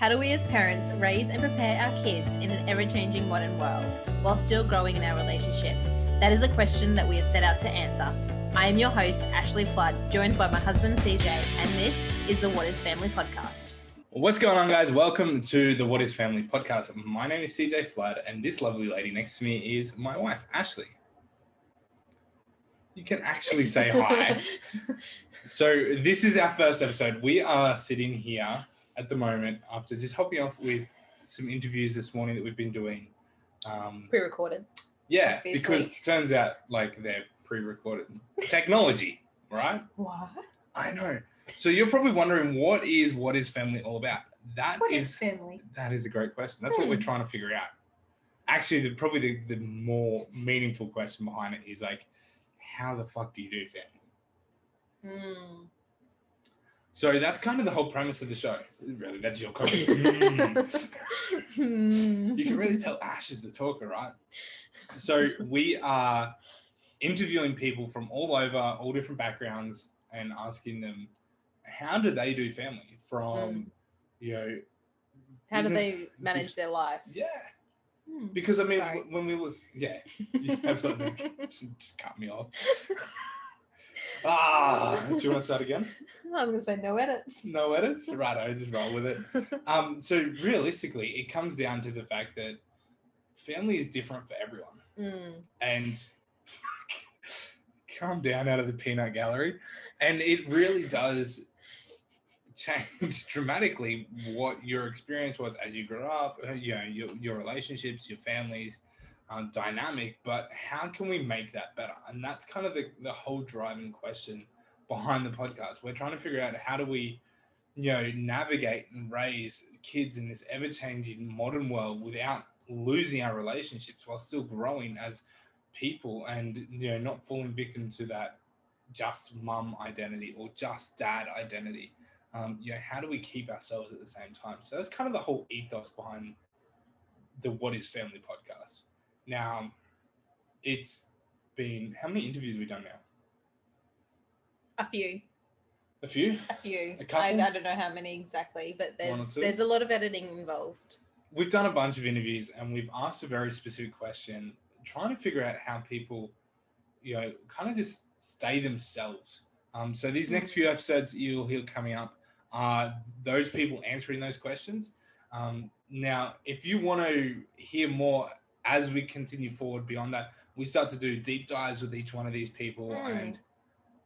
How do we as parents raise and prepare our kids in an ever changing modern world while still growing in our relationship? That is a question that we are set out to answer. I am your host, Ashley Flood, joined by my husband, CJ, and this is the What is Family podcast. What's going on, guys? Welcome to the What is Family podcast. My name is CJ Flood, and this lovely lady next to me is my wife, Ashley. You can actually say hi. so, this is our first episode. We are sitting here at the moment after just hopping off with some interviews this morning that we've been doing. Um, Pre-recorded. yeah, because turns out like they're pre-recorded technology, right? What? I know. So you're probably wondering what is what is family all about? That What is is family? that is a great question. That's what we're Hmm. trying to figure out. Actually, the, probably the, the more meaningful question behind it is like, how the fuck do you do family? Hmm. So that's kind of the whole premise of the show. Really, that's your comment. Mm. Hmm. you can really tell Ash is the talker, right? So we are interviewing people from all over, all different backgrounds, and asking them how do they do family from Mm. you know How do they manage their life? yeah Hmm. because I mean Sorry. when we were yeah you have something just cut me off ah do you want to start again? I was gonna say no edits. no edits? Right I just roll with it. Um so realistically it comes down to the fact that family is different for everyone. Hmm. and calm down out of the peanut gallery. And it really does change dramatically what your experience was as you grew up uh, you know your, your relationships your families um, dynamic but how can we make that better? And that's kind of the, the whole driving question behind the podcast. We're trying to figure out how do we you know navigate and raise kids in this ever-changing modern world without losing our relationships while still growing as people and you know not falling victim to that just mum identity or just dad identity. Um, you know how do we keep ourselves at the same time? So that's kind of the whole ethos behind the what is family podcast now it's been how many interviews have we done now A few. a few A few. A I, couple? I don't know how many exactly, but there's there's a lot of editing involved. we've done a bunch of interviews and we've asked a very specific question trying to figure out how people you know kind of just stay themselves um, so these next few episodes you'll hear coming up are those people answering those questions um, now if you want to hear more as we continue forward beyond that we start to do deep dives with each one of these people Mm. and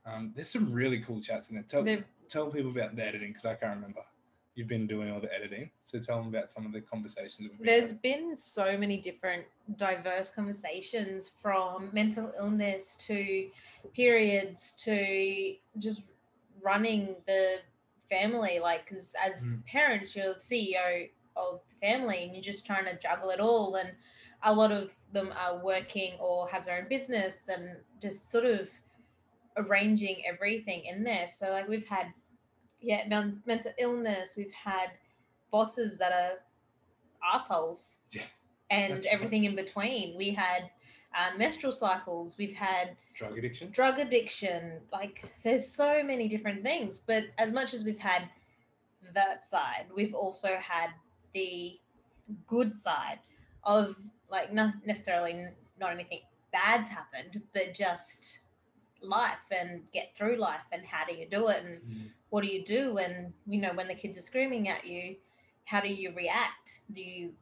um, there's some really cool chats in there tell, They've- tell people about the editing because i can't remember you've been doing all the editing so tell them about some of the conversations that we've been There's having. been so many different diverse conversations from mental illness to periods to just running the family. Like, cause as Mm. parents, you're the CEO of the family and you're just trying to juggle it all. And a lot of them are working or have their own business and just sort of arranging everything in there. So, like, we've had, yeah, men- mental illness, we've had bosses that are assholes Yeah, and that's right. everything in between. We had uh, menstrual cycles, we've had drug addiction drug addiction. Like, there's so many different things. But as much as we've had that side, we've also had the good side of like not necessarily not anything bad's happened, but just life and get through life and how do you do it and Mm. what do you do when you know when the kids are screaming at you how do you react? Do you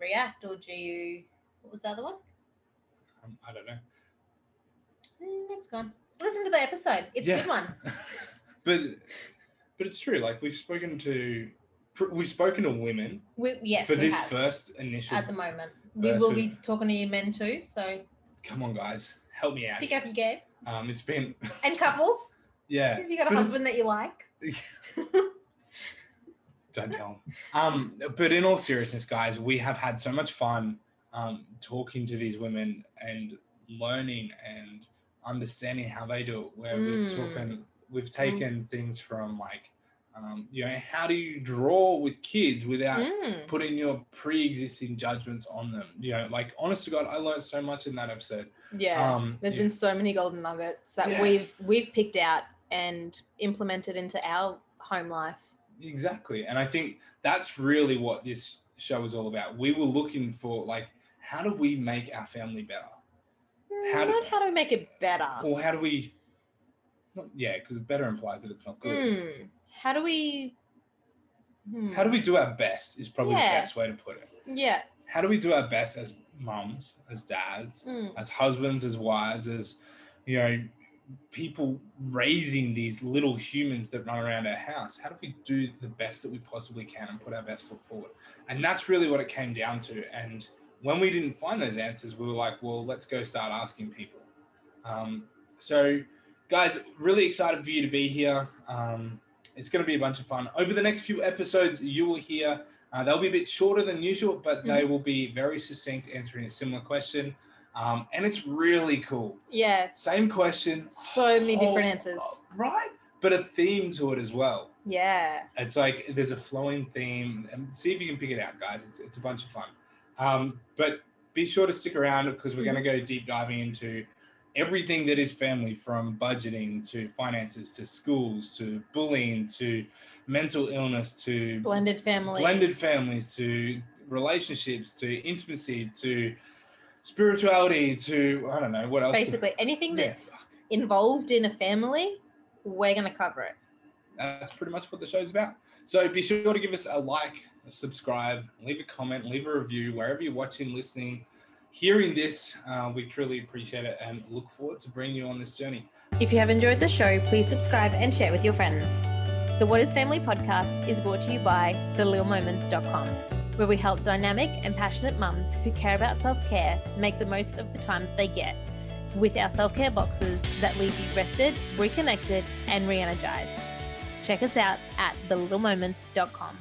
react or do you what was the other one? Um, i don't know. Mm, it's gone. Listen to the episode. It's a good one. But but it's true like we've spoken to we've spoken to women we, yes for we this have, first initial at the moment we will be talking to you men too so come on guys. Help me out. pick up your game. Um it's been and couples. Yeah. If you got a husband that you like? Don't tell them um but in all seriousness guys we have had so much fun um talking to these women and learning and understanding how they do it where we've Mm. taken we've taken things from like um, you know how do you draw with kids without Mm. putting your pre-existing judgments on them you know like honest to god i learned so much in that episode yeah um There's yeah, been so many golden nuggets that Yeah. we've we've picked out and implemented into our home life. Exactly. And I think that's really what this show is all about. We were looking for like how do we make our family better? How do- Not how to make it better. Or how do we not, yeah, because better implies that it's not good. Hmm. How do we? Hmm. How do we do our best is probably Yeah. the best way to put it. Yeah. How do we do our best as moms as dads, Hmm. as husbands, as wives, as you know, people raising these little humans that run around our house? How do we do the best that we possibly can and put our best foot forward? And that's really what it came down to. And when we didn't find those answers, we were like, well, let's go start asking people. Um, so, guys, really excited for you to be here. Um, it's going to be a bunch of fun. Over the next few episodes, you will hear. Uh, they'll be a bit shorter than usual, but they will be very succinct, answering a similar question. Um, and it's really cool. Yeah. Same question, So many different answers. right? But a theme to it as well. Yeah. It's like there's a flowing theme, and see if you can pick it out, guys. It's it's a bunch of fun. Um, but be sure to stick around because we're going to go deep diving into everything that is family, from budgeting to finances to schools to bullying to mental illness to Blended families. blended families to relationships to intimacy to spirituality to I don't know what else. Basically, anything Yeah, that's involved in a family, we're going to cover it. that's pretty much what the show's about. So be sure to give us a like, a subscribe, leave a comment, leave a review wherever you're watching, listening, hearing this. Uh, we truly appreciate it and look forward to bringing you on this journey. If you have enjoyed the show, please subscribe and share with your friends. The What is Family podcast is brought to you by thelilmoments.com, where we help dynamic and passionate mums who care about self care make the most of the time that they get with our self care boxes that leave you rested, reconnected, and re energized. Check us out at thelittlemoments.com.